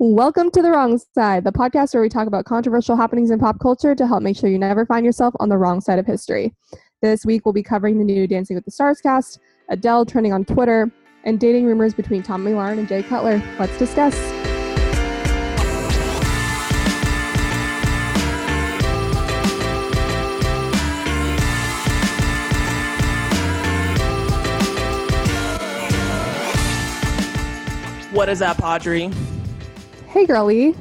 Welcome to The Wrong Side, the podcast where we talk about controversial happenings in pop culture to help make sure you never find yourself on the wrong side of history. This week, we'll be covering the new Dancing with the Stars cast, Adele trending on Twitter, and dating rumors between Tomi Lahren and Jay Cutler. Let's discuss. What is up, Audrey? Hey, girlie.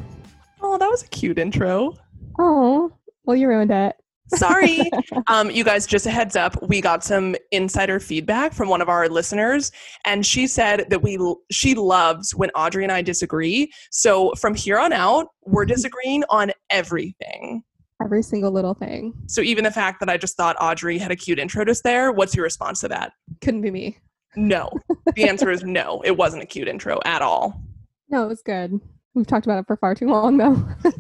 Oh, that was a cute intro. Oh, well, you ruined it. Sorry. um, you guys, just a heads up, we got some insider feedback from one of our listeners, and she said that we she loves when Audrey and I disagree. So from here on out, we're disagreeing on everything. Every single little thing. So even the fact that I just thought Audrey had a cute intro just there, what's your response to that? Couldn't be me. No. The answer is no. It wasn't a cute intro at all. No, it was good. We've talked about it for far too long, though.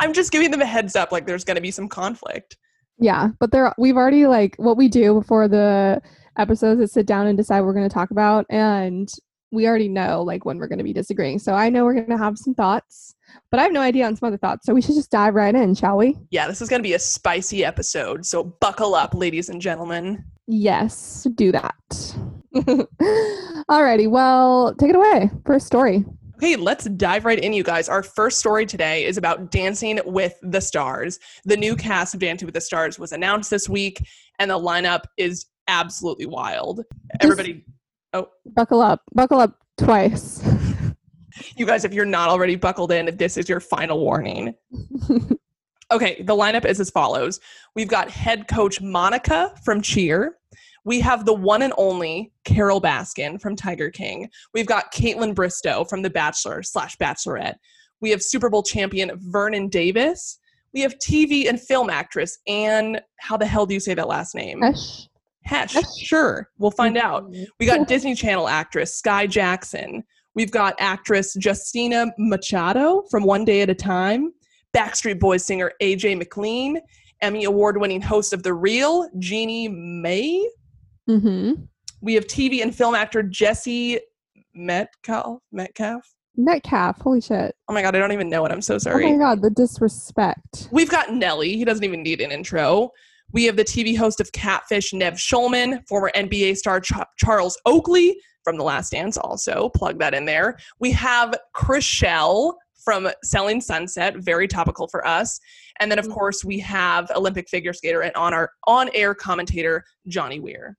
I'm just giving them a heads up, like there's going to be some conflict. Yeah, but there we've already like what we do before the episodes is sit down and decide what we're going to talk about, and we already know like when we're going to be disagreeing. So I know we're going to have some thoughts, but I have no idea on some other thoughts. So we should just dive right in, shall we? Yeah, this is going to be a spicy episode. So buckle up, ladies and gentlemen. Yes, do that. Alrighty, well, take it away. First story. Okay, let's dive right in, you guys. Our first story today is about Dancing with the Stars. The new cast of Dancing with the Stars was announced this week, and the lineup is absolutely wild. Everybody, oh, Buckle up. Buckle up twice. you guys, if you're not already buckled in, this is your final warning. Okay, the lineup is as follows We've got head coach Monica from Cheer. We have the one and only Carole Baskin from Tiger King. We've got Kaitlyn Bristowe from The Bachelor slash Bachelorette. We have Super Bowl champion Vernon Davis. We have TV and film actress Anne. How the hell do you say that last name? Hesh. Hesh. Hesh. Sure, we'll find mm-hmm. out. We got Disney Channel actress Skai Jackson. We've got actress Justina Machado from One Day at a Time. Backstreet Boys singer AJ McLean. Emmy Award winning host of The Real, Jeannie Mai. Mm-hmm. We have TV and film actor Jesse Metcalfe. Metcalf. Metcalf. Holy shit. Oh my god, I don't even know it. I'm so sorry. Oh my god, the disrespect. We've got Nelly. He doesn't even need an intro. We have the TV host of Catfish, Nev Schulman, former NBA star Ch- Charles Oakley from The Last Dance, also plug that in there. We have Chrishell from Selling Sunset, very topical for us. And then, of Mhm. course, we have Olympic figure skater and on our on-air commentator Johnny Weir.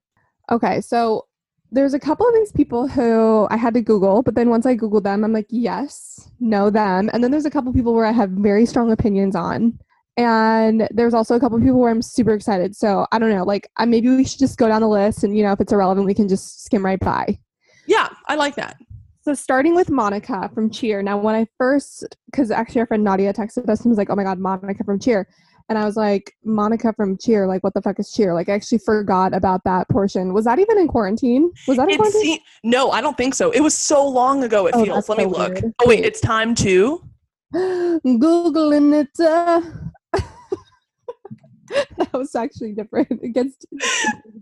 Okay, so there's a couple of these people who I had to Google, but then once I Googled them, I'm like, yes, know them. And then there's a couple people where I have very strong opinions on. And there's also a couple of people where I'm super excited. So I don't know, like maybe we should just go down the list and, you know, if it's irrelevant, we can just skim right by. Yeah, I like that. So starting with Monica from Cheer. Now, when I first, because actually our friend Nadia texted us and was like, "Oh my God, Monica from Cheer," and I was like, "Monica from Cheer? Like, what the fuck is Cheer?" Like, I actually forgot about that portion. Was that even in quarantine? Was that in It quarantine? se- no, I don't think so. It was so long ago. It Oh, feels. Let me look. weird. Oh wait, Wait. it's time to. Googling it. Uh. that was actually different. It gets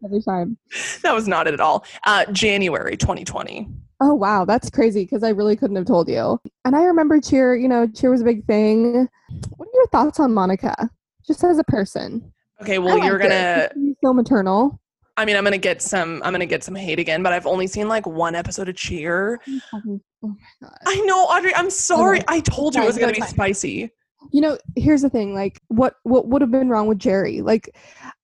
every time. That was not it at all. Uh, January 2020. Oh wow, that's crazy because I really couldn't have told you. And I remember cheer, you know, cheer was a big thing. What are your thoughts on Monica? Just as a person. Okay, well, you're gonna. So maternal. I mean, I'm gonna get some. I'm gonna get some hate again, but I've only seen like one episode of Cheer. Oh my god. I know, Audrey. I'm sorry. I told you it was gonna be spicy. You know, here's the thing. Like, what what would have been wrong with Jerry? Like,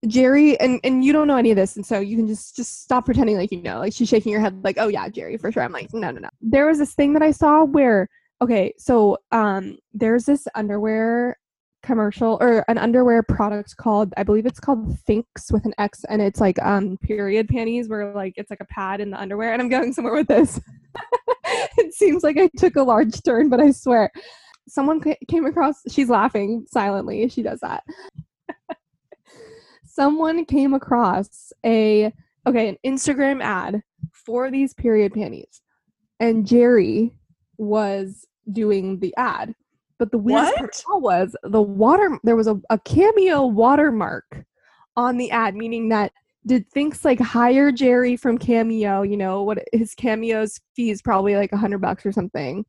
Jerry, and and you don't know any of this, and so you can just just stop pretending like you know. Like, she's shaking her head, like, oh yeah, Jerry for sure. I'm like, no, no, no. There was this thing that I saw where, okay, so um, there's this underwear commercial or an underwear product called I believe it's called Thinx with an X, and it's like um period panties where like it's like a pad in the underwear, and I'm going somewhere with this. it seems like I took a large turn, but I swear. Someone came across she's laughing silently she does that. Someone came across a okay an instagram ad for these period panties and jerry was doing the ad but the weird part was the water there was a, a cameo watermark on the ad meaning that did Thinx like hire Jerry from Cameo, you know, what his Cameo's fee is probably like a hundred bucks or something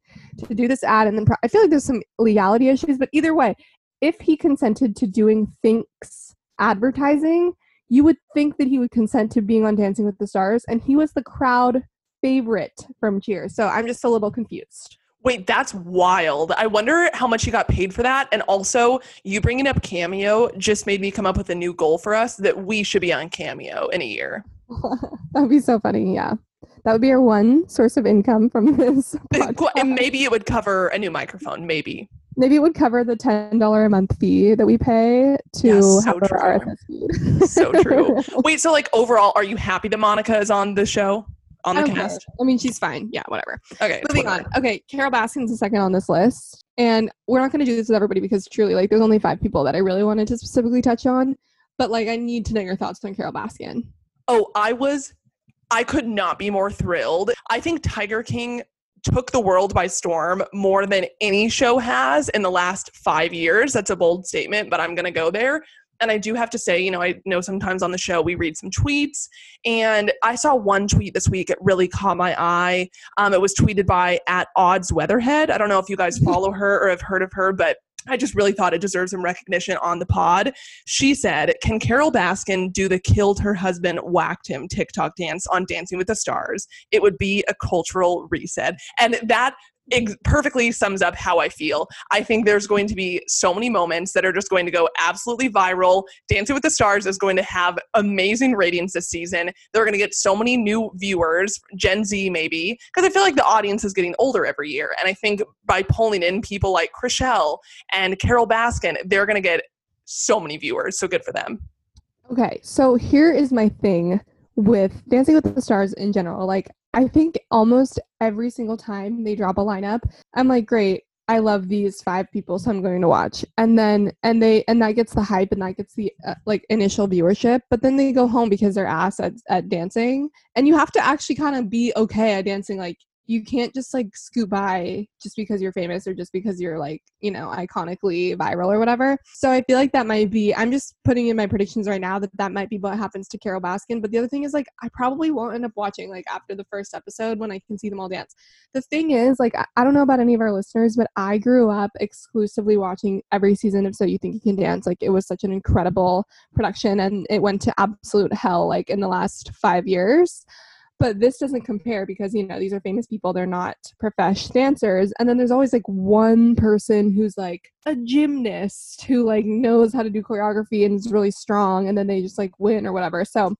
to do this ad. And then pro- I feel like there's some legality issues, but either way, if he consented to doing Thinx advertising, you would think that he would consent to being on Dancing with the Stars. And he was the crowd favorite from Cheers. So I'm just a little confused. Wait, that's wild. I wonder how much you got paid for that. And also, you bringing up Cameo just made me come up with a new goal for us that we should be on Cameo in a year. That'd be so funny. Yeah. That would be our one source of income from this. Podcast. And maybe it would cover a new microphone. Maybe. Maybe it would cover the ten dollar a month fee that we pay to Yes, so have our true. RSS feed. So true. Wait, so like overall, are you happy that Monica is on the show? On the I cast? I mean, she's fine. Yeah, whatever. Okay. Moving whatever. on. Okay, Carole Baskin's the second on this list, and we're not going to do this with everybody because truly, like, there's only five people that I really wanted to specifically touch on. But like, I need to know your thoughts on Carole Baskin. Oh, I was, I could not be more thrilled. I think Tiger King took the world by storm more than any show has in the last five years. That's a bold statement, but I'm going to go there. And I do have to say, you know, I know sometimes on the show we read some tweets, and I saw one tweet this week. It really caught my eye. Um, it was tweeted by at Odds Weatherhead. I don't know if you guys follow her or have heard of her, but I just really thought it deserves some recognition on the pod. She said, Can Carole Baskin do the killed her husband, whacked him TikTok dance on Dancing with the Stars? It would be a cultural reset. And that ex- perfectly sums up how I feel. I think there's going to be so many moments that are just going to go absolutely viral. Dancing with the Stars is going to have amazing ratings this season. They're going to get so many new viewers, Gen Z maybe, because I feel like the audience is getting older every year. And I think by pulling in people like Chrishell and Carole Baskin, they're going to get so many viewers. So good for them. Okay, so here is my thing with Dancing with the Stars in general. Like, I think almost every single time they drop a lineup, I'm like, great, I love these five people, so I'm going to watch. And then, and they, and that gets the hype and that gets the uh, like initial viewership. But then they go home because they're ass at, at dancing. And you have to actually kind of be okay at dancing. Like, you can't just like scoot by just because you're famous or just because you're like you know iconically viral or whatever. So i feel like that might be i'm just putting in my predictions right now that that might be what happens to carole baskin. But the other thing is like i probably won't end up watching like after the first episode when i can see them all dance. The thing is like i, don't know about any of our listeners but i grew up exclusively watching every season of so you think you can dance. Like it was such an incredible production and it went to absolute hell like in the last five years but this doesn't compare because you know these are famous people they're not professional dancers. And then there's always like one person who's like a gymnast who like knows how to do choreography and is really strong and then they just like win or whatever. So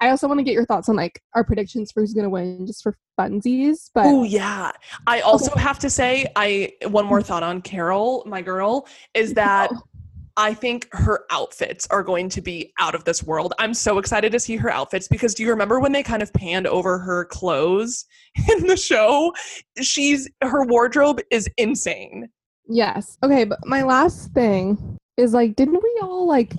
i also want to get your thoughts on like our predictions for who's going to win just for funsies but Oh yeah. I also have to say, I one more thought on Carole, my girl, is that oh. I think her outfits are going to be out of this world. I'm so excited to see her outfits because do you remember when they kind of panned over her clothes in the show? She's her wardrobe is insane. yes okay but my last thing is like didn't we all like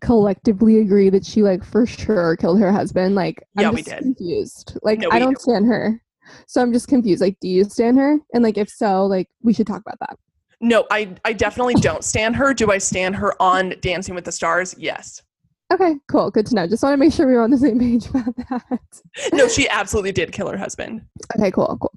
collectively agree that she like for sure killed her husband like Yeah, i'm we just did. confused like No, i don't stand her so i'm just confused like do you stand her and like if so like we should talk about that No, I I definitely don't stand her. Do I stand her on Dancing with the Stars? Yes. okay cool good to know just want to make sure we were on the same page about that No, she absolutely did kill her husband. okay cool cool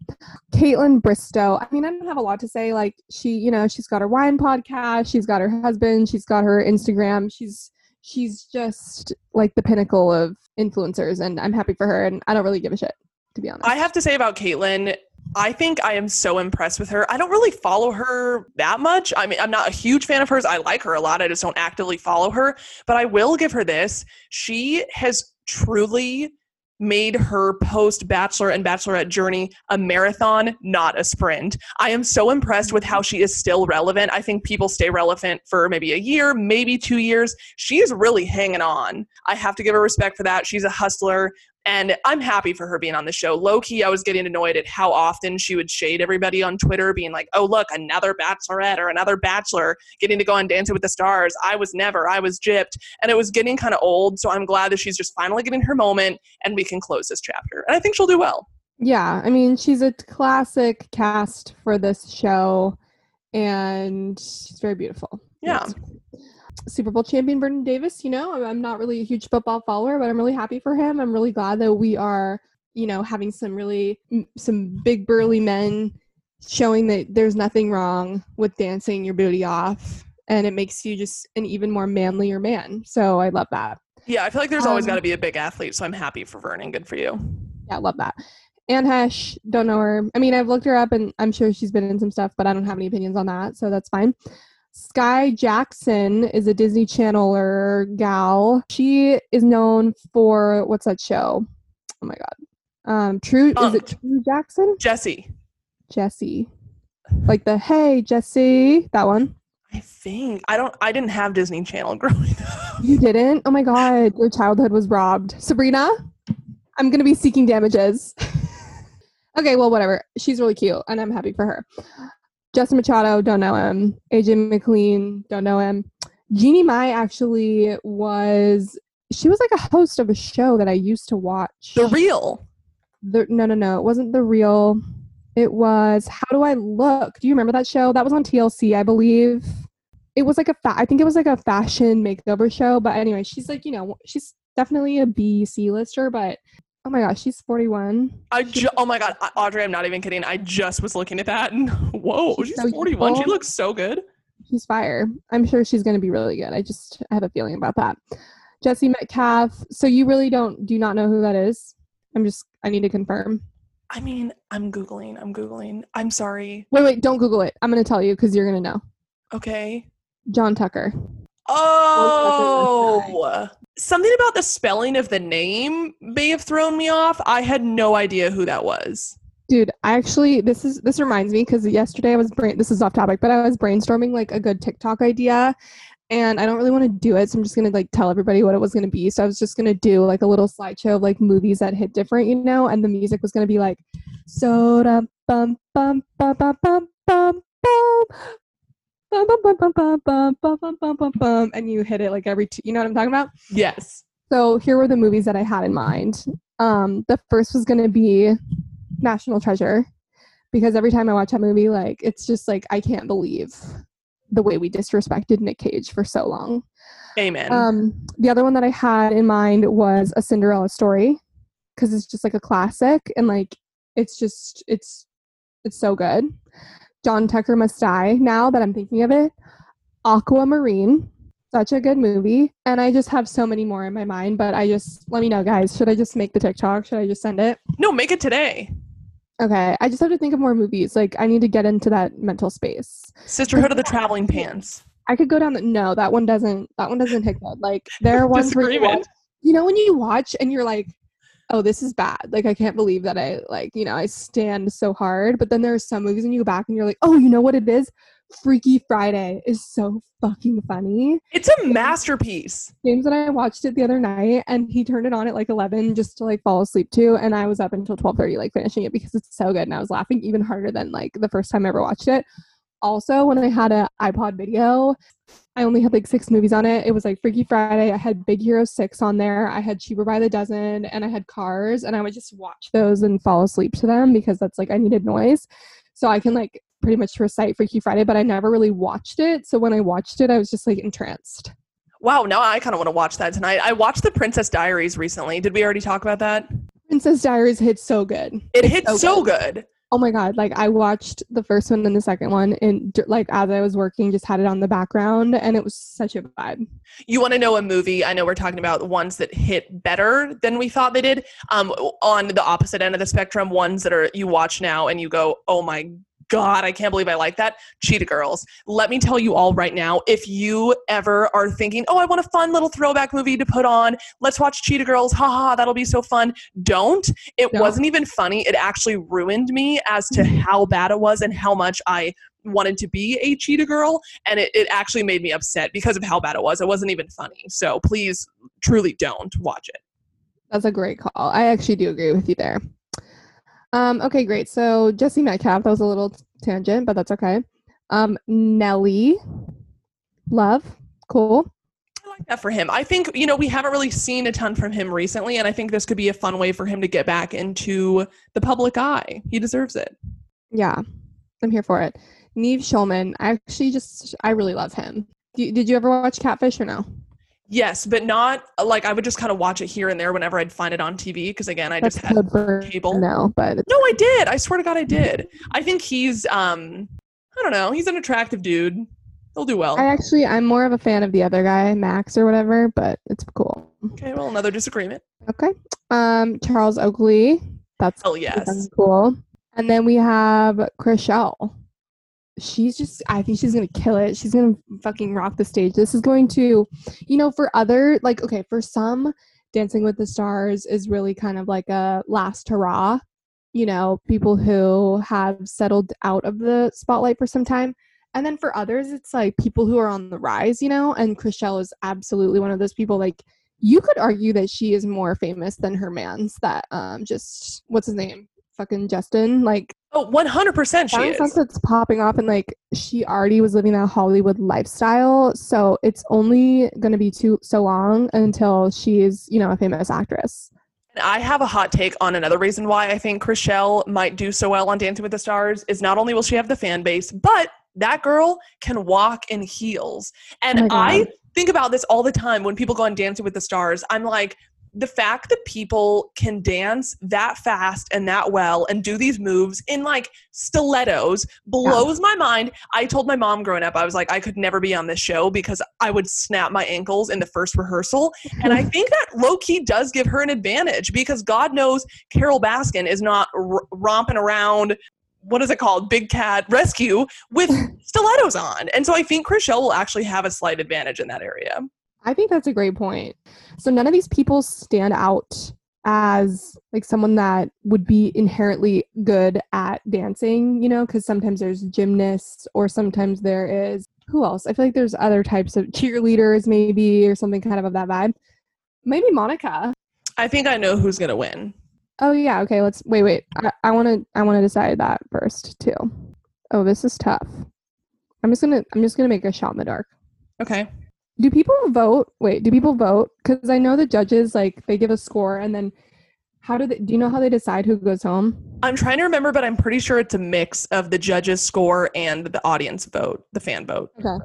kaitlyn bristowe i mean i don't have a lot to say like she you know she's got her wine podcast she's got her husband she's got her instagram she's she's just like the pinnacle of influencers and i'm happy for her and i don't really give a shit to be honest I have to say about Kaitlyn, I think I am so impressed with her. I don't really follow her that much. I mean, I'm not a huge fan of hers. I like her a lot. I just don't actively follow her. But I will give her this. She has truly made her post bachelor and bachelorette journey a marathon, not a sprint. I am so impressed with how she is still relevant. I think people stay relevant for maybe a year, maybe two years. She is really hanging on. I have to give her respect for that. She's a hustler. And I'm happy for her being on the show. Low key, I was getting annoyed at how often she would shade everybody on Twitter, being like, oh, look, another bachelorette or another bachelor getting to go on Dancing with the Stars. I was never, I was gypped. And it was getting kind of old. So I'm glad that she's just finally getting her moment and we can close this chapter. And I think she'll do well. yeah i mean she's a classic cast for this show and she's very beautiful Yeah. Super Bowl champion Vernon Davis. You know, I'm, not really a huge football follower, but I'm really happy for him. I'm really glad that we are, you know, having some really some big burly men showing that there's nothing wrong with dancing your booty off, and it makes you just an even more manlier man. So I love that. Yeah, I feel like there's always Um, got to be a big athlete, so I'm happy for Vernon. Good for you. Yeah, I love that. Anne Heche, don't know her. I mean, I've looked her up and I'm sure she's been in some stuff, but I don't have any opinions on that, so that's fine. Skai Jackson is a Disney Channeler gal. She is known for what's that show? Oh my god. Um True is it True Jackson? Jesse, Jesse. Like the hey Jesse, that one. I think I don't. I didn't have Disney Channel growing up. You didn't? Oh my god, your childhood was robbed. Sabrina, I'm gonna be seeking damages. okay, well, whatever. She's really cute, and I'm happy for her. Justin Machado, don't know him. AJ McLean, don't know him. Jeannie Mai actually was. She was like a host of a show that I used to watch. The real. The, no, no, no. It wasn't the real. It was How Do I Look? Do you remember that show? That was on TLC, I believe. It was like a fa- I think it was like a fashion makeover show. But anyway, she's like, you know, she's definitely a B C lister, but oh my gosh, she's 41. I ju- oh my god, Audrey, I'm not even kidding. I just was looking at that and whoa, She's she's so 41. She looks so good. She's fire. I'm sure she's going to be really good. I just I have a feeling about that. Jesse Metcalfe. So you really don't do not know who that is? I'm just I need to confirm. I mean, I'm googling. I'm googling. I'm sorry. Wait, wait, don't Google it. I'm going to tell you because you're going to know. Okay. John Tucker. Oh, something about the spelling of the name may have thrown me off. I had no idea who that was. Dude, I actually this is this reminds me because yesterday I was brain this is off topic, but I was brainstorming like a good TikTok idea and I don't really want to do it, so I'm just gonna like tell everybody what it was gonna be. So I was just gonna do like a little slideshow of like movies that hit different, you know, and the music was gonna be like soda bum bum bum bum bum bum bum and you hit it like every two you know what I'm talking about? Yes. So here were the movies that I had in mind. Um, the first was gonna be National Treasure because every time I watch that movie, like it's just like I can't believe the way we disrespected Nick Cage for so long. Amen. Um, the other one that I had in mind was A Cinderella Story because it's just like a classic and like it's just it's it's so good. John Tucker Must Die. Now that I'm thinking of it, Aquamarine. Such a good movie. And I just have so many more in my mind, but I just let me know, guys. Should I just make the TikTok? Should I just send it? no, make it today. Okay. I just have to think of more movies. Like I need to get into that mental space. Sisterhood of the Traveling Pants. I could go down the no, that one doesn't that one doesn't hit good. Like there are ones where you watch, you know when you watch and you're like, oh, this is bad. Like I can't believe that I like, you know, I stand so hard. But then there are some movies and you go back and you're like, oh, you know what it is? Freaky Friday is so fucking funny. It's a masterpiece. James and I watched it the other night and he turned it on at like 11 just to like fall asleep to and I was up until 12:30 like finishing it because it's so good and I was laughing even harder than like the first time I ever watched it. Also, when I had an iPod video, I only had like six movies on it. It was like Freaky Friday. I had Big Hero 6 on there. I had Cheaper by the Dozen and I had Cars and I would just watch those and fall asleep to them because that's like I needed noise. So I can like pretty much recite Freaky Friday, but I never really watched it. So when I watched it, I was just like entranced. Wow, now I kind of want to watch that tonight. I watched The Princess Diaries recently. Did we already talk about that? Princess Diaries hit so good. It It's hit so good. Oh my god! Like I watched the first one and the second one, and like as I was working, just had it on the background, and it was such a vibe. You want to know a movie? I know we're talking about ones that hit better than we thought they did. Um, on the opposite end of the spectrum, ones that are you watch now and you go, "Oh my god, I can't believe I like that." Cheetah Girls. Let me tell you all right now, if you ever are thinking, "Oh, I want a fun little throwback movie to put on. Let's watch Cheetah Girls. Haha, that'll be so fun." Don't. It Don't. wasn't even funny. It actually ruined me as to mm-hmm. how bad it was and how much I wanted to be a cheetah girl and it, it actually made me upset because of how bad it was it wasn't even funny so please truly don't watch it That's a great call. I actually do agree with you there. Um, okay, great. So Jesse Metcalfe, that was a little tangent, but that's okay. Um, Nelly, love, cool. i like that for him i think you know we haven't really seen a ton from him recently and i think this could be a fun way for him to get back into the public eye he deserves it Yeah, I'm here for it. Nev Schulman, I actually just I really love him. Did you ever watch Catfish or no? Yes, but not like I would just kind of watch it here and there whenever I'd find it on TV because again, I That's just had cable. no, but No, I did. I swear to God, I did. I think he's um, I don't know. He's an attractive dude. He'll do well. I actually I'm more of a fan of the other guy, Max or whatever, but it's cool. Okay, well, another disagreement. Okay. Um, Charles Oakley. That's Oh yes. cool. And then we have Chrishell. She's just I think she's gonna kill it. She's gonna fucking rock the stage. This is going to, you know, for other like okay, for some, Dancing with the Stars is really kind of like a last hurrah. You know, people who have settled out of the spotlight for some time. And then for others, it's like people who are on the rise, you know, and Chrishell is absolutely one of those people like you could argue that she is more famous than her man's that um just what's his name fucking justin like Oh, 100% she is. that's popping off and like she already was living that hollywood lifestyle so it's only going to be too so long until she's you know a famous actress And I have a hot take on another reason why I think Chrishell might do so well on Dancing with the Stars is not only will she have the fan base, but that girl can walk in heels. And Oh. I think about this all the time when people go on Dancing with the Stars. I'm like, the fact that people can dance that fast and that well and do these moves in like stilettos blows my mind. I told my mom growing up, I was like, I could never be on this show because I would snap my ankles in the first rehearsal. And I think that low key does give her an advantage because God knows Carole Baskin is not r- romping around. What is it called? Big Cat Rescue with stilettos on. And so I think Chrishell will actually have a slight advantage in that area. I think that's a great point so none of these people stand out as like someone that would be inherently good at dancing you know because sometimes there's gymnasts or sometimes there is who else i feel like there's other types of cheerleaders maybe or something kind of of that vibe maybe monica I think I know who's going to win. Oh yeah, okay. Let's wait. Wait, I want to. I want to decide that first too. Oh, this is tough. I'm just gonna. I'm just gonna make a shot in the dark. Okay. Do people vote? Wait, do people vote? Because I know the judges like they give a score and then how do they? Do you know how they decide who goes home? I'm trying to remember, but I'm pretty sure it's a mix of the judges' score and the audience vote, the fan vote. Okay.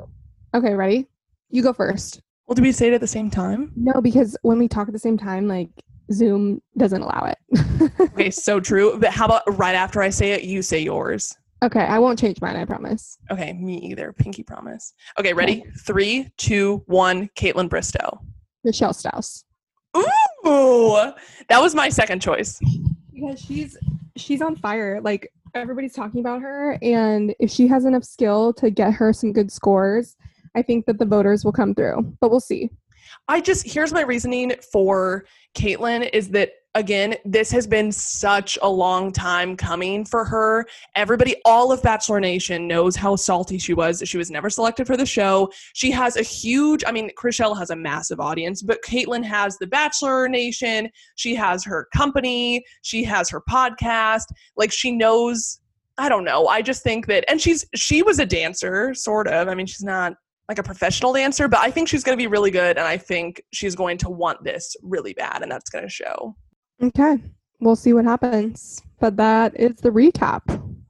Okay, ready? You go first. Well, do we say it at the same time? No, because when we talk at the same time, like Zoom doesn't allow it. Okay, so true. But how about right after I say it, you say yours? Okay, I won't change mine. I promise. Okay, me either. Pinky promise. Okay, ready? Three, two, one. Kaitlyn Bristowe. Chrishell Stause. Ooh, that was my second choice. because she's she's on fire like everybody's talking about her and if she has enough skill to get her some good scores i think that the voters will come through but we'll see I just here's my reasoning for Kaitlyn is that again, this has been such a long time coming for her. Everybody, all of Bachelor Nation knows how salty she was. She was never selected for the show. She has a huge, I mean, Chrishell has a massive audience, but Kaitlyn has the Bachelor Nation. She has her company. She has her podcast. Like she knows. I don't know. I just think that, and she's she was a dancer, sort of. I mean, she's not like a professional dancer, but I think she's going to be really good, and I think she's going to want this really bad, and that's going to show. Okay we'll see what happens but that is the recap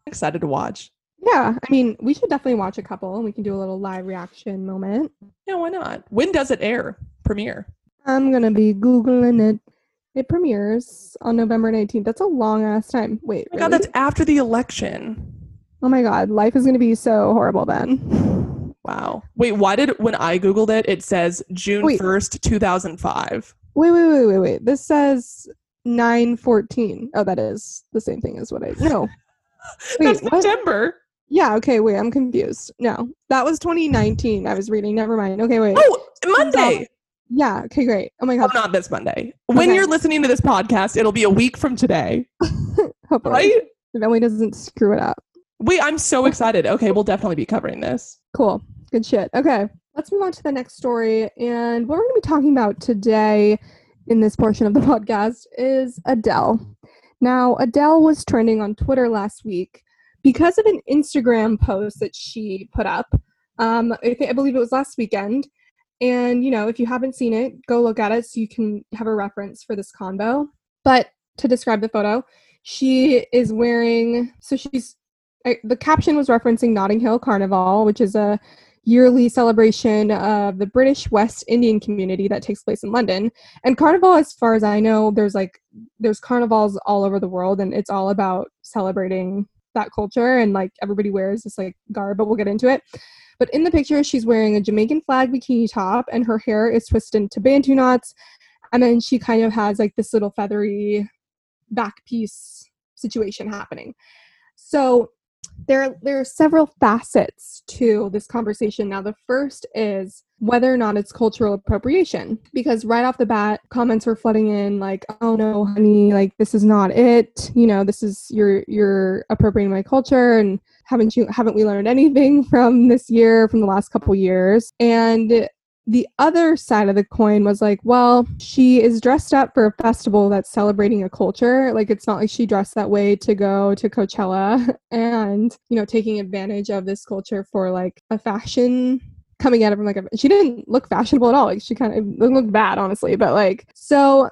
Excited to watch. yeah i mean we should definitely watch a couple and we can do a little live reaction moment Yeah, why not? When does it air? Premiere. i'm gonna be googling it it premieres on november 19th that's a long ass time wait Oh my God, that's after the election. oh my god life is gonna be so horrible then Wow. Wait, why did when I googled it, it says June Wait. first, two thousand five. Wait, wait, wait, wait, wait. This says 914. Oh, that is the same thing as what I No. Wait, That's what? September. Yeah, okay, wait, I'm confused. No. That was 2019. I was reading. Never mind. Okay, wait. Oh, Monday. Yeah, okay, great. Oh my Oh, god. not this Monday. When Okay. you're listening to this podcast, it'll be a week from today, Hopefully. right? If Emily doesn't screw it up. Wait, I'm so excited. Okay, we'll definitely be covering this. Cool. Good shit. Okay. Let's move on to the next story. And what we're going to be talking about today in this portion of the podcast is Adele. Now, Adele was trending on Twitter last week because of an Instagram post that she put up. Um, I, think, I believe it was last weekend. And, you know, if you haven't seen it, go look at it so you can have a reference for this combo. But to describe the photo, she is wearing, so she's I, the caption was referencing Notting Hill Carnival, which is a yearly celebration of the British West Indian community that takes place in London. And Carnival, as far as I know, there's like there's carnivals all over the world, and it's all about celebrating that culture and like everybody wears this like garb, but we'll get into it. But in the picture, she's wearing a Jamaican flag bikini top, and her hair is twisted into bantu knots, and then she kind of has like this little feathery back piece situation happening. So there there are several facets to this conversation. Now the first is whether or not it's cultural appropriation because right off the bat comments were flooding in like oh no honey like this is not it. You know this is you're you're appropriating my culture and haven't you haven't we learned anything from this year from the last couple years? And the other side of the coin was like, well, she is dressed up for a festival that's celebrating a culture. Like, it's not like she dressed that way to go to Coachella and, you know, taking advantage of this culture for like a fashion coming at it from like a, she didn't look fashionable at all. Like, she kind of looked bad, honestly. But like, so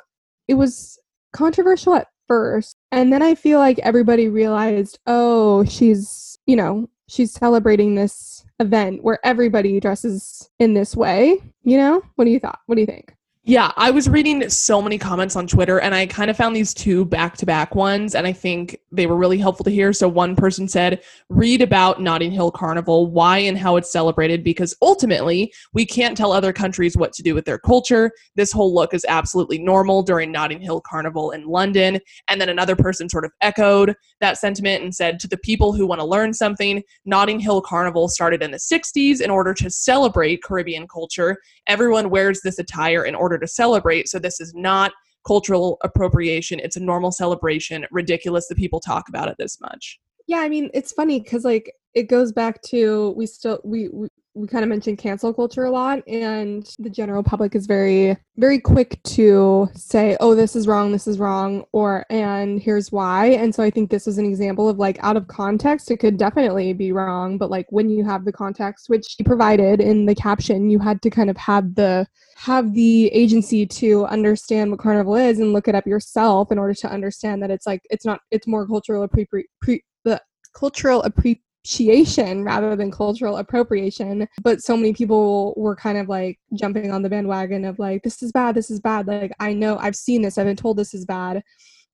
it was controversial at first. And then I feel like everybody realized, oh, she's, you know, she's celebrating this event where everybody dresses in this way you know? What do you thought? What do you think yeah, I was reading so many comments on Twitter and I kind of found these two back to back ones and I think they were really helpful to hear. So one person said, read about Notting Hill Carnival, why and how it's celebrated, because ultimately we can't tell other countries what to do with their culture. This whole look is absolutely normal during Notting Hill Carnival in London. And then another person sort of echoed that sentiment and said, to the people who want to learn something, Notting Hill Carnival started in the 60s in order to celebrate Caribbean culture. Everyone wears this attire in order to celebrate. So this is not cultural appropriation. It's a normal celebration. Ridiculous that people talk about it this much. Yeah, I mean, it's funny because like it goes back to we still we, we we kind of mentioned cancel culture a lot and the general public is very very quick to say oh this is wrong this is wrong or and here's why. And so i think this is an example of like out of context it could definitely be wrong but like when you have the context which you provided in the caption you had to kind of have the have the agency to understand what carnival is and look it up yourself in order to understand that it's like it's not it's more cultural appropri- pre- the cultural appre- appreciation rather than cultural appropriation. But so many people were kind of like jumping on the bandwagon of like, this is bad, this is bad. Like, I know I've seen this, I've been told this is bad.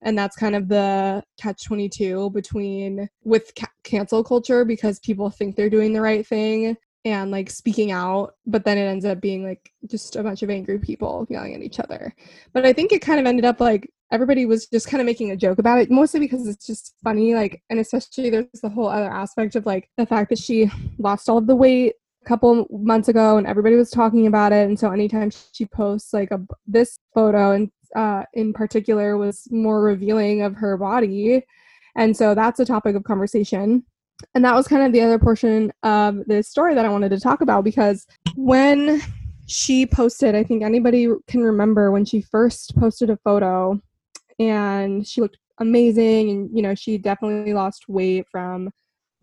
And that's kind of the catch 22 between with ca- cancel culture because people think they're doing the right thing and like speaking out, but then it ends up being like just a bunch of angry people yelling at each other. But I think it kind of ended up like everybody was just kind of making a joke about it, mostly because it's just funny. Like, and especially there's the whole other aspect of like the fact that she lost all of the weight a couple months ago and everybody was talking about it. And so anytime she posts like a this photo and uh, in particular was more revealing of her body. And so that's a topic of conversation. And that was kind of the other portion of this story that I wanted to talk about because when she posted, I think anybody can remember when she first posted a photo and she looked amazing and you know she definitely lost weight from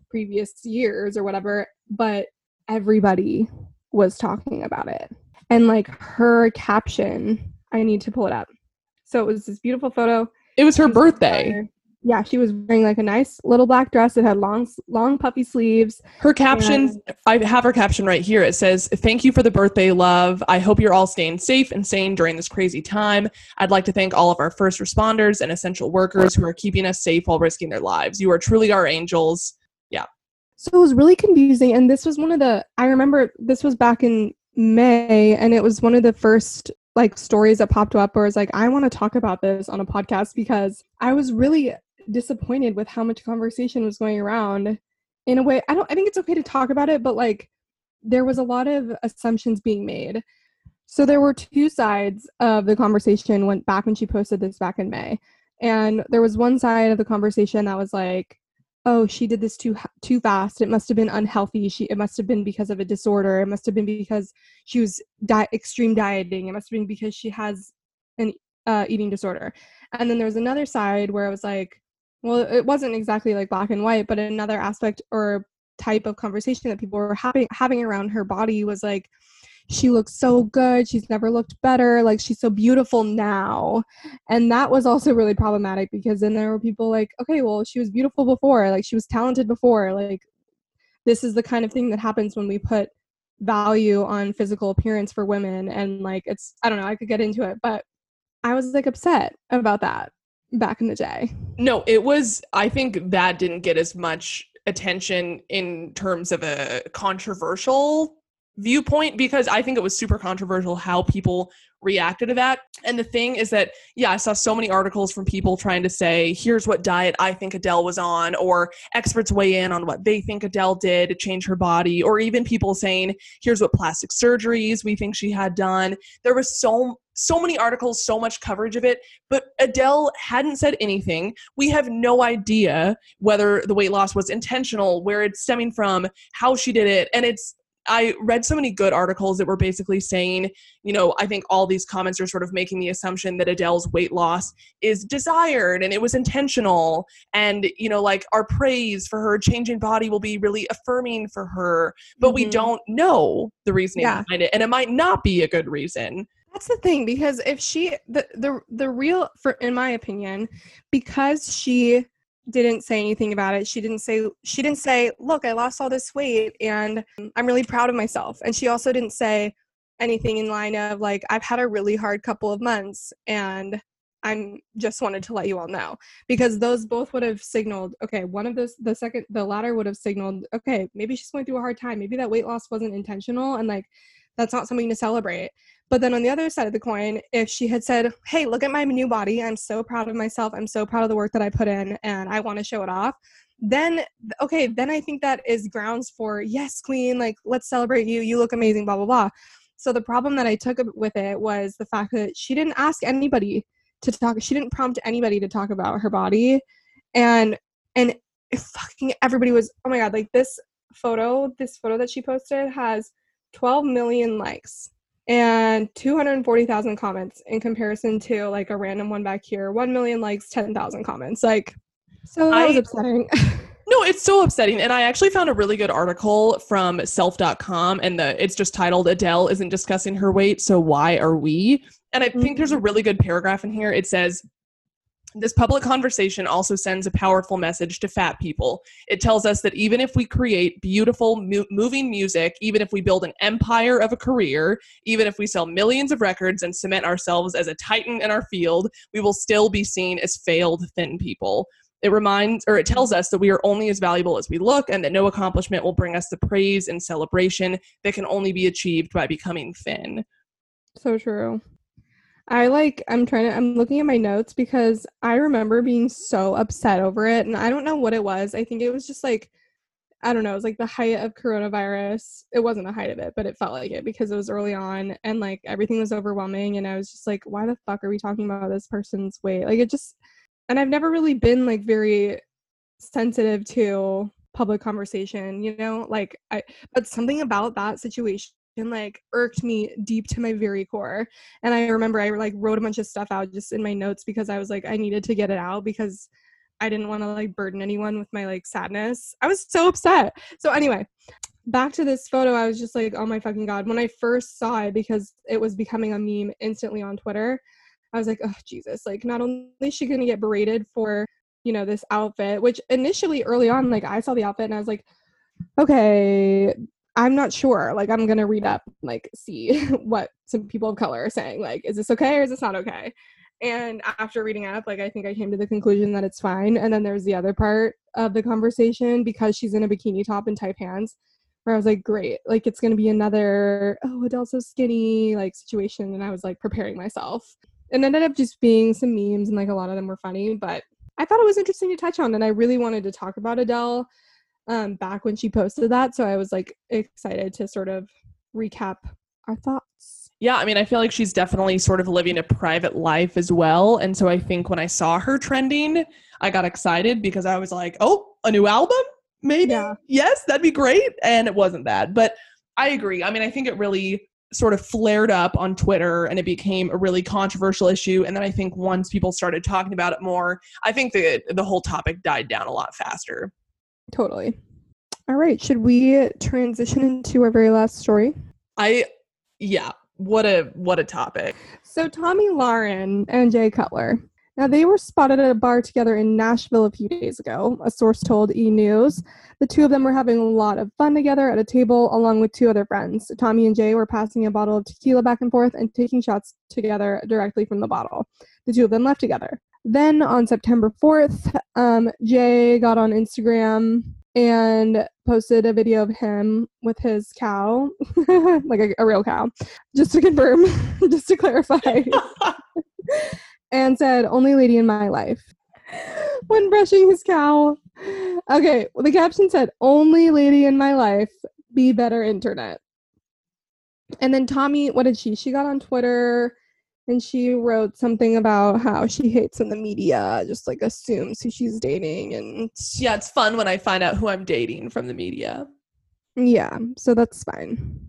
previous years or whatever but everybody was talking about it. And like her caption i need to pull it up. So it was this beautiful photo. It was her birthday yeah, she was wearing like a nice little black dress that had long, long puffy sleeves. Her caption, and- I have her caption right here. It says, "Thank you for the birthday love. I hope you're all staying safe and sane during this crazy time. I'd like to thank all of our first responders and essential workers who are keeping us safe while risking their lives. You are truly our angels." Yeah. So it was really confusing, and this was one of the. I remember this was back in May, and it was one of the first like stories that popped up where it's like I want to talk about this on a podcast because I was really disappointed with how much conversation was going around. In a way i don't i think it's okay to talk about it but like there was a lot of assumptions being made. So there were two sides of the conversation went back when she posted this back in may. And there was one side of the conversation that was like oh she did this too too fast. It must have been unhealthy. She it must have been because of a disorder. It must have been because she was di- extreme dieting. It must have been because she has an uh, eating disorder. And then there was another side where it was like well it wasn't exactly like black and white but another aspect or type of conversation that people were having having around her body was like she looks so good. She's never looked better. Like she's so beautiful now. And that was also really problematic because then there were people like okay well she was beautiful before. Like she was talented before. Like this is the kind of thing that happens when we put value on physical appearance for women. And like it's I don't know, I could get into it, but I was like upset about that back in the day. No, it was I think that didn't get as much attention in terms of a controversial viewpoint because I think it was super controversial how people reacted to that. And the thing is that, yeah, I saw so many articles from people trying to say, here's what diet I think Adele was on, or experts weigh in on what they think Adele did to change her body, or even people saying, here's what plastic surgeries we think she had done. There was so so many articles, so much coverage of it, but Adele hadn't said anything. We have no idea whether the weight loss was intentional, where it's stemming from, how she did it, and it's I read so many good articles that were basically saying, you know, I think all these comments are sort of making the assumption that Adele's weight loss is desired and it was intentional. And, you know, like our praise for her changing body will be really affirming for her. But mm-hmm. we don't know the reasoning yeah. behind it. And it might not be a good reason. That's the thing, because if she the the the real for in my opinion, because she didn't say anything about it. She didn't say she didn't say, "Look, I lost all this weight and I'm really proud of myself." And she also didn't say anything in line of like, "I've had a really hard couple of months and I'm just wanted to let you all know." Because those both would have signaled, okay, one of those the second the latter would have signaled, okay, maybe she's going through a hard time. Maybe that weight loss wasn't intentional and like that's not something to celebrate. But then on the other side of the coin, if she had said, Hey, look at my new body. I'm so proud of myself. I'm so proud of the work that I put in and I want to show it off. Then, okay, then I think that is grounds for, yes, queen, like, let's celebrate you. You look amazing, blah, blah, blah. So the problem that I took with it was the fact that she didn't ask anybody to talk. She didn't prompt anybody to talk about her body. And, and fucking everybody was, oh my God, like this photo, this photo that she posted has 12 million likes and 240,000 comments in comparison to like a random one back here. 1 million likes 10,000 comments. Like so that I, was upsetting. No it's so upsetting. And i actually found a really good article from self.com and the it's just titled adele isn't discussing her weight so why are we? And i think there's a mm-hmm. really good paragraph in here. It says this public conversation also sends a powerful message to fat people. It tells us that even if we create beautiful, mo- moving music, even if we build an empire of a career, even if we sell millions of records and cement ourselves as a titan in our field, we will still be seen as failed thin people. It reminds or it tells us that we are only as valuable as we look and that no accomplishment will bring us the praise and celebration that can only be achieved by becoming thin. So true. I like I'm trying to I'm looking at my notes because I remember being so upset over it and I don't know what it was. I think it was just like I don't know, it was like the height of coronavirus. It wasn't the height of it, but it felt like it because it was early on and like everything was overwhelming and I was just like why the fuck are we talking about this person's weight? Like it just and I've never really been like very sensitive to public conversation, you know? Like I but something about that situation and like irked me deep to my very core. And I remember I like wrote a bunch of stuff out just in my notes because I was like I needed to get it out because I didn't want to like burden anyone with my like sadness. I was so upset. So anyway, back to this photo, I was just like, oh my fucking god. When I first saw it because it was becoming a meme instantly on Twitter, I was like, oh Jesus, like not only is she gonna get berated for, you know, this outfit, which initially early on, like I saw the outfit and I was like, okay, I'm not sure. Like, I'm gonna read up, like, see what some people of color are saying. Like, is this okay or is this not okay? And after reading up, like, I think I came to the conclusion that it's fine. And then there's the other part of the conversation because she's in a bikini top and tight pants, where I was like, great, like, it's gonna be another oh Adele's so skinny like situation. And I was like preparing myself. And ended up just being some memes, and like a lot of them were funny, but I thought it was interesting to touch on, and I really wanted to talk about Adele um, back when she posted that. So I was like excited to sort of recap our thoughts. Yeah, I mean, I feel like she's definitely sort of living a private life as well. And so I think when I saw her trending, I got excited because I was like, oh, a new album? Maybe? Yeah. Yes, that'd be great. And it wasn't that. But I agree. I mean, I think it really sort of flared up on Twitter and it became a really controversial issue. And then I think once people started talking about it more, I think the the whole topic died down a lot faster. Totally. All right. Should we transition into our very last story? I, yeah. What a what a topic. So Tomi Lahren and Jay Cutler, Now, they were spotted at a bar together in Nashville a few days ago, a source told E! News. The two of them were having a lot of fun together at a table along with two other friends. Tomi and Jay were passing a bottle of tequila back and forth and taking shots together directly from the bottle. The two of them left together. Then on September 4th, um, Jay got on Instagram and posted a video of him with his cow, like a, a real cow, just to confirm, just to clarify, and said, Only lady in my life. When brushing his cow. Okay, well, the caption said, Only lady in my life, be better internet. And then Tomi, what did she? She got on Twitter and she wrote something about how she hates when the media just like assumes who she's dating and yeah, it's fun when I find out who I'm dating from the media. yeah so that's fine.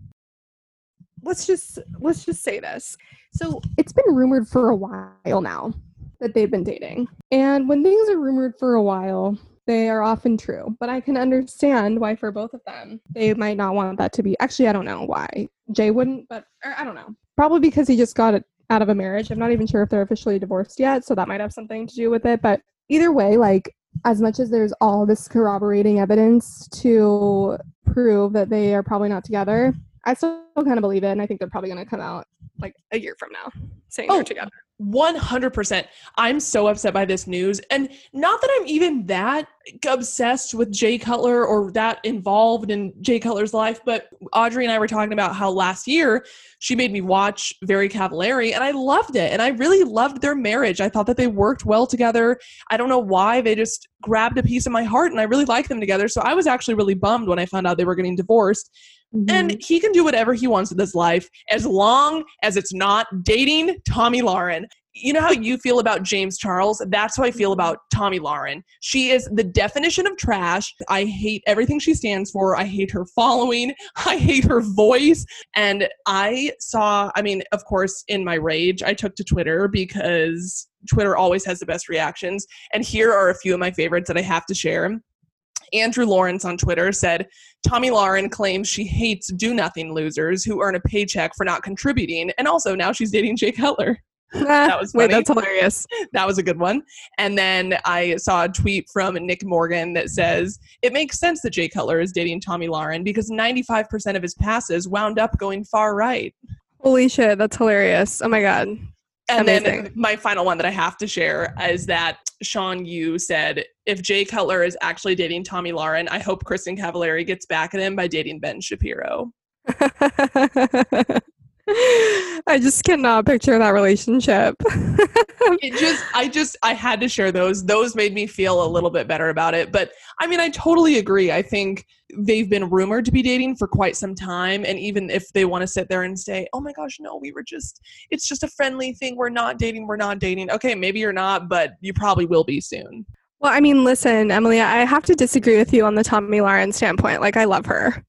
Let's just let's just say this. So it's been rumored for a while now that they've been dating. And when things are rumored for a while they are often true. But i can understand why for both of them they might not want that to be actually i don't know why. Jay wouldn't but or i don't know. Probably because he just got it out of a marriage. I'm not even sure if they're officially divorced yet so that might have something to do with it but either way like as much as there's all this corroborating evidence to prove that they are probably not together, I still kind of believe it, and I think they're probably going to come out like a year from now saying Oh. they're together. 100%. I'm so upset by this news. And not that I'm even that obsessed with Jay Cutler or that involved in Jay Cutler's life, but Audrey and I were talking about how last year she made me watch Very Cavallari and I loved it. And I really loved their marriage. I thought that they worked well together. I don't know why. They just grabbed a piece of my heart and I really like them together. So I was actually really bummed when I found out they were getting divorced. Mm-hmm. And he can do whatever he wants with his life as long as it's not dating Tomi Lahren. You know how you feel about James Charles? That's how I feel about Tomi Lahren. She is the definition of trash. I hate everything she stands for. I hate her following. I hate her voice. And I saw, I mean, of course, in my rage, I took to Twitter because Twitter always has the best reactions. And here are a few of my favorites that I have to share. Andrew Lawrence on Twitter said, Tomi Lahren claims she hates do nothing losers who earn a paycheck for not contributing. And also now she's dating Jay Cutler. that was wait, funny. that's hilarious. That was a good one. And then I saw a tweet from Nick Morgan that says, It makes sense that Jay Cutler is dating Tomi Lahren because 95% of his passes wound up going far right. Holy shit, that's hilarious. Oh my god. And then my final one that I have to share is that Sean Yu said, if Jay Cutler is actually dating Tomi Lahren, I hope Kristin Cavallari gets back at him by dating Ben Shapiro. I just cannot picture that relationship. It just, I just, I had to share those. Those made me feel a little bit better about it. But I mean, I totally agree. I think they've been rumored to be dating for quite some time. And even if they want to sit there and say, oh my gosh, no, we were just, it's just a friendly thing. We're not dating. We're not dating. Okay, maybe you're not, but you probably will be soon. well, I mean, listen, Emily, I have to disagree with you on the Tomi Lahren standpoint. Like, I love her.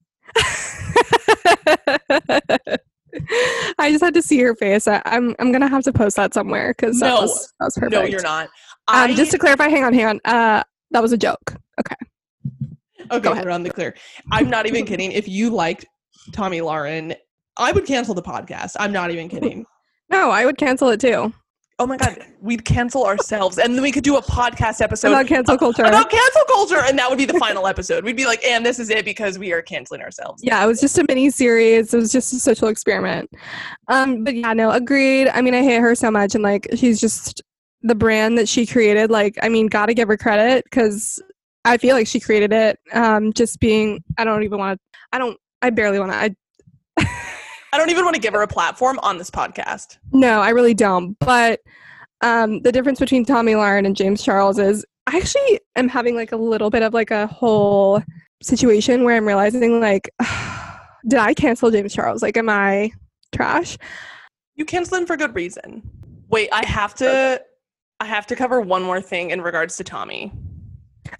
I just had to see her face. I, I'm I'm gonna have to post that somewhere because that, No. was, that was perfect. No, you're not. Um, just to clarify, hang on, hang on. Uh, that was a joke. Okay. okay, go ahead. we're on the clear. I'm not even kidding. If you liked Tomi Lahren, I would cancel the podcast. I'm not even kidding. No, I would cancel it too. Oh my god, we'd cancel ourselves, and then we could do a podcast episode About cancel culture. about cancel culture, and that would be the final episode. We'd be like, and this is it because we are canceling ourselves. Yeah, it was just a mini series. It was just a social experiment. Um, but yeah, no, agreed. I mean, I hate her so much, and like, she's just the brand that she created. Like, I mean, gotta give her credit because I feel like she created it. Um, just being, I don't even want to. I don't. I barely want to. I I don't even want to give her a platform on this podcast. no, I really don't. But um, the difference between Tomi Lahren and James Charles is I actually am having like a little bit of like a whole situation where I'm realizing like, did I cancel James Charles? Like, am I trash? You cancel him for good reason. Wait, I have to. I have to cover one more thing in regards to Tomi.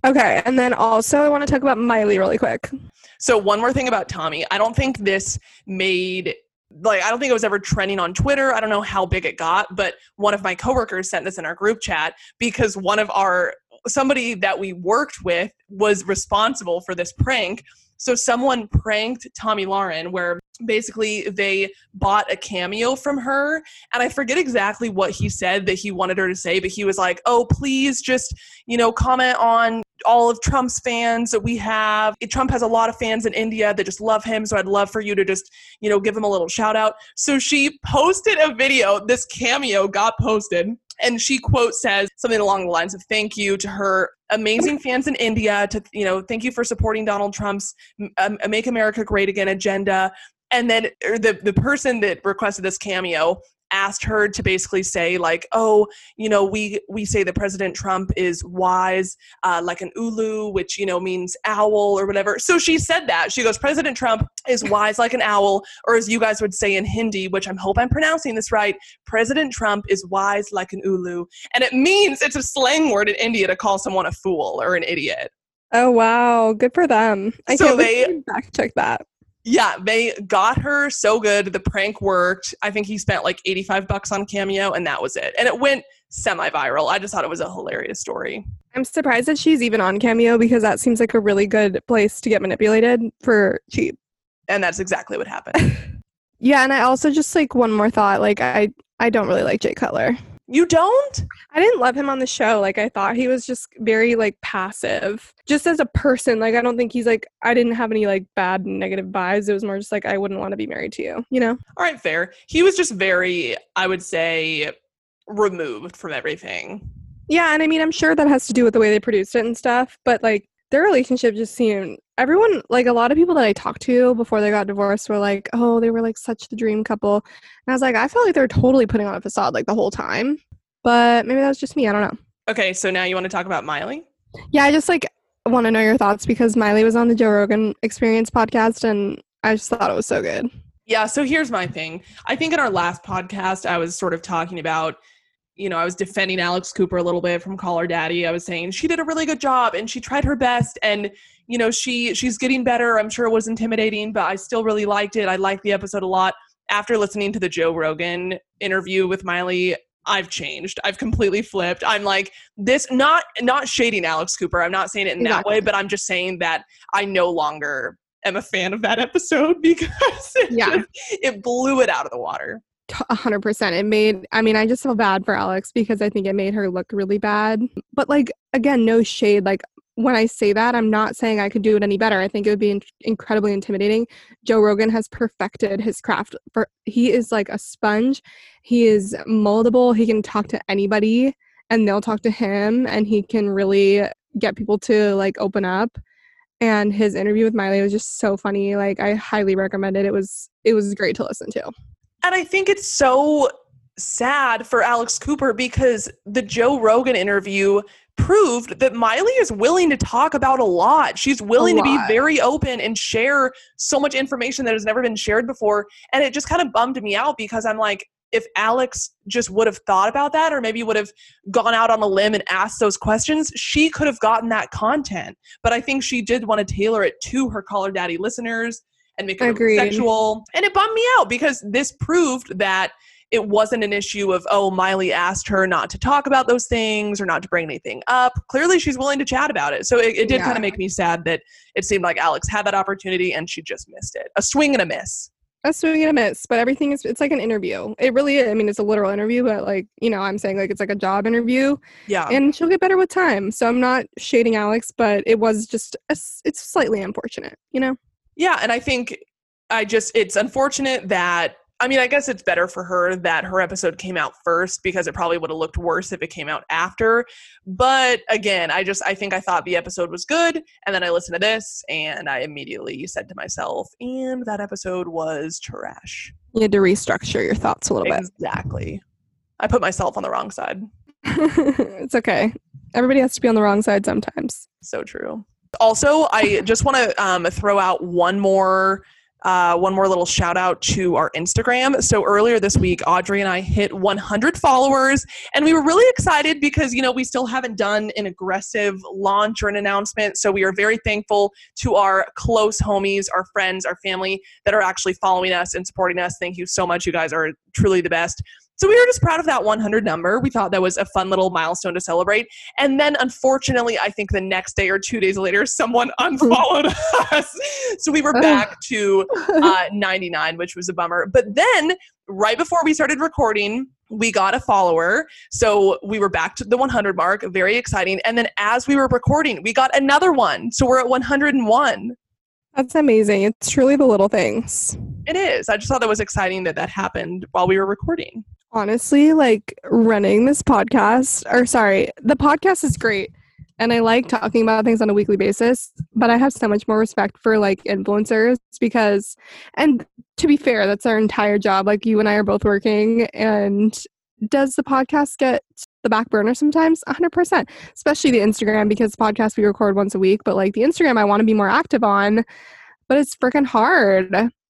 Okay, and then also I want to talk about Miley really quick. So one more thing about Tomi. I don't think this made like I don't think it was ever trending on Twitter. I don't know how big it got, but one of my coworkers sent this in our group chat because one of our somebody that we worked with was responsible for this prank So someone pranked Tomi Lahren where basically they bought a cameo from her and I forget exactly what he said that he wanted her to say but he was like, "Oh, please just, you know, comment on all of Trump's fans that we have. Trump has a lot of fans in India that just love him, so I'd love for you to just, you know, give him a little shout out." So she posted a video, this cameo got posted and she quote says something along the lines of thank you to her amazing fans in india to you know thank you for supporting donald trump's um, make america great again agenda and then er, the the person that requested this cameo asked her to basically say like oh you know we we say that president trump is wise uh, like an ulu which you know means owl or whatever. So she said that. She goes president trump is wise like an owl or as you guys would say in hindi which i'm hope i'm pronouncing this right president trump is wise like an ulu. And it means it's a slang word in india to call someone a fool or an idiot. Oh wow, good for them. I So can't they- they fact check that. Yeah, they got her so good. The prank worked. I think he spent like 85 bucks on Cameo and that was it. And it went semi viral. I just thought it was a hilarious story. I'm surprised that she's even on Cameo because that seems like a really good place to get manipulated for cheap. And that's exactly what happened. Yeah, and I also just like one more thought. Like I I don't really like Jay Cutler. You don't? I didn't love him on the show. Like I thought he was just very like passive. Just as a person, like I don't think he's like I didn't have any like bad negative vibes. It was more just like I wouldn't want to be married to you, you know? All right, fair. He was just very, I would say, removed from everything. Yeah, and I mean I'm sure that has to do with the way they produced it and stuff, but like their relationship just seemed everyone like a lot of people that I talked to before they got divorced were like, "Oh, they were like such the dream couple." And I was like, I felt like they were totally putting on a facade like the whole time. But maybe that was just me, I don't know. Okay, so now you want to talk about Miley? Yeah, I just like want to know your thoughts because Miley was on the Joe Rogan Experience podcast and I just thought it was so good. Yeah, so here's my thing. I think in our last podcast, I was sort of talking about, you know, I was defending Alex Cooper a little bit from Call Her Daddy. I was saying she did a really good job and she tried her best and you know, she she's getting better. I'm sure it was intimidating, but I still really liked it. I liked the episode a lot. After listening to the Joe Rogan interview with Miley, I've changed. I've completely flipped. I'm like this not not shading Alex Cooper. I'm not saying it in that way, but I'm just saying that I no longer am a fan of that episode because it Yeah. just- it blew it out of the water. T- A hundred percent. It made. I mean, I just feel bad for Alex because I think it made her look really bad. But like again, no shade. Like when I say that, I'm not saying I could do it any better. I think it would be in- incredibly intimidating. Joe Rogan has perfected his craft. For he is like a sponge. He is moldable. He can talk to anybody, and they'll talk to him, and he can really get people to like open up. And his interview with Miley was just so funny. Like I highly recommend it. It was it was great to listen to. And I think it's so sad for Alex Cooper because the Joe Rogan interview proved that Miley is willing to talk about a lot. She's willing to be very open and share so much information that has never been shared before. And it just kind of bummed me out because I'm like, if Alex just would have thought about that or maybe would have gone out on a limb and asked those questions, she could have gotten that content. But I think she did want to tailor it to her Call Her Daddy listeners and make it Agreed. sexual. And it bummed me out because this proved that it wasn't an issue of, oh, Miley asked her not to talk about those things or not to bring anything up. Clearly, she's willing to chat about it. So it, it did kind of make me sad that it seemed like Alex had that opportunity and she just missed it. A swing and a miss. a swing and a miss, but everything is it's like an interview. It really is. I mean, it's a literal interview, but like, you know, I'm saying like it's like a job interview Yeah. and she'll get better with time. So I'm not shading Alex, but it was just a it's slightly unfortunate, you know? Yeah, and I think I just it's unfortunate that I mean, I guess it's better for her that her episode came out first because it probably would have looked worse if it came out after. But again, I just I think I thought the episode was good and then I listened to this and I immediately said to myself, and that episode was trash. You had to restructure your thoughts a little bit. Exactly. I put myself on the wrong side. it's okay. Everybody has to be on the wrong side sometimes. So true. Also, I just want to um, throw out one more uh, one more little shout out to our Instagram. So earlier this week, Audrey and I hit 100 followers, and we were really excited because you know we still haven't done an aggressive launch or an announcement. So we are very thankful to our close homies, our friends, our family that are actually following us and supporting us. Thank you so much. You guys are truly the best. So we were just proud of that 100 number. We thought that was a fun little milestone to celebrate. And then, unfortunately, I think the next day or two days later, someone unfollowed us. So we were back to uh, 99, which was a bummer. But then, right before we started recording, we got a follower. So we were back to the 100 mark, very exciting. And then, as we were recording, we got another one. So we're at 101. That's amazing. It's truly the little things. It is. I just thought that was exciting that that happened while we were recording. Honestly, like running this podcast, or sorry, the podcast is great. And I like talking about things on a weekly basis, but I have so much more respect for like influencers because, and to be fair, that's our entire job. Like you and I are both working. And does the podcast get the back burner sometimes 100% especially the instagram because the podcast we record once a week but like the instagram i want to be more active on but it's freaking hard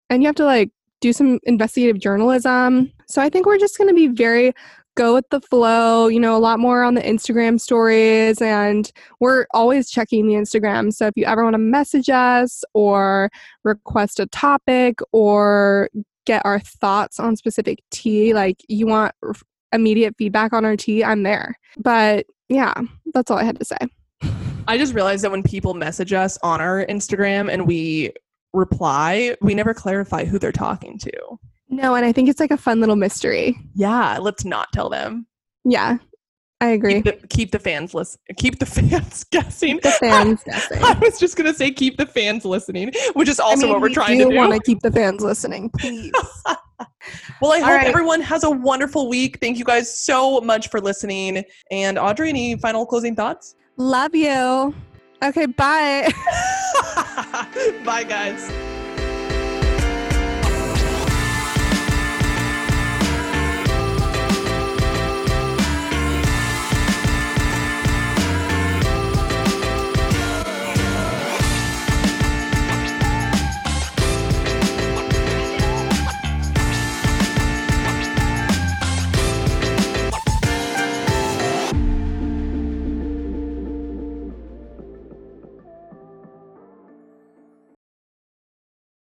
and you have to like do some investigative journalism so i think we're just going to be very go with the flow you know a lot more on the instagram stories and we're always checking the instagram so if you ever want to message us or request a topic or get our thoughts on specific tea like you want immediate feedback on our tea, I'm there. But yeah, that's all I had to say. I just realized that when people message us on our Instagram and we reply, we never clarify who they're talking to. No, and I think it's like a fun little mystery. Yeah, let's not tell them. Yeah, I agree. Keep the, keep the fans listen. Keep the fans guessing. Keep the fans guessing. I was just gonna say keep the fans listening, which is also I mean, what we're we trying do to do. want to keep the fans listening, please. well, I hope right. everyone has a wonderful week. Thank you guys so much for listening. And Audrey, any final closing thoughts? Love you. Okay, bye. Bye, guys.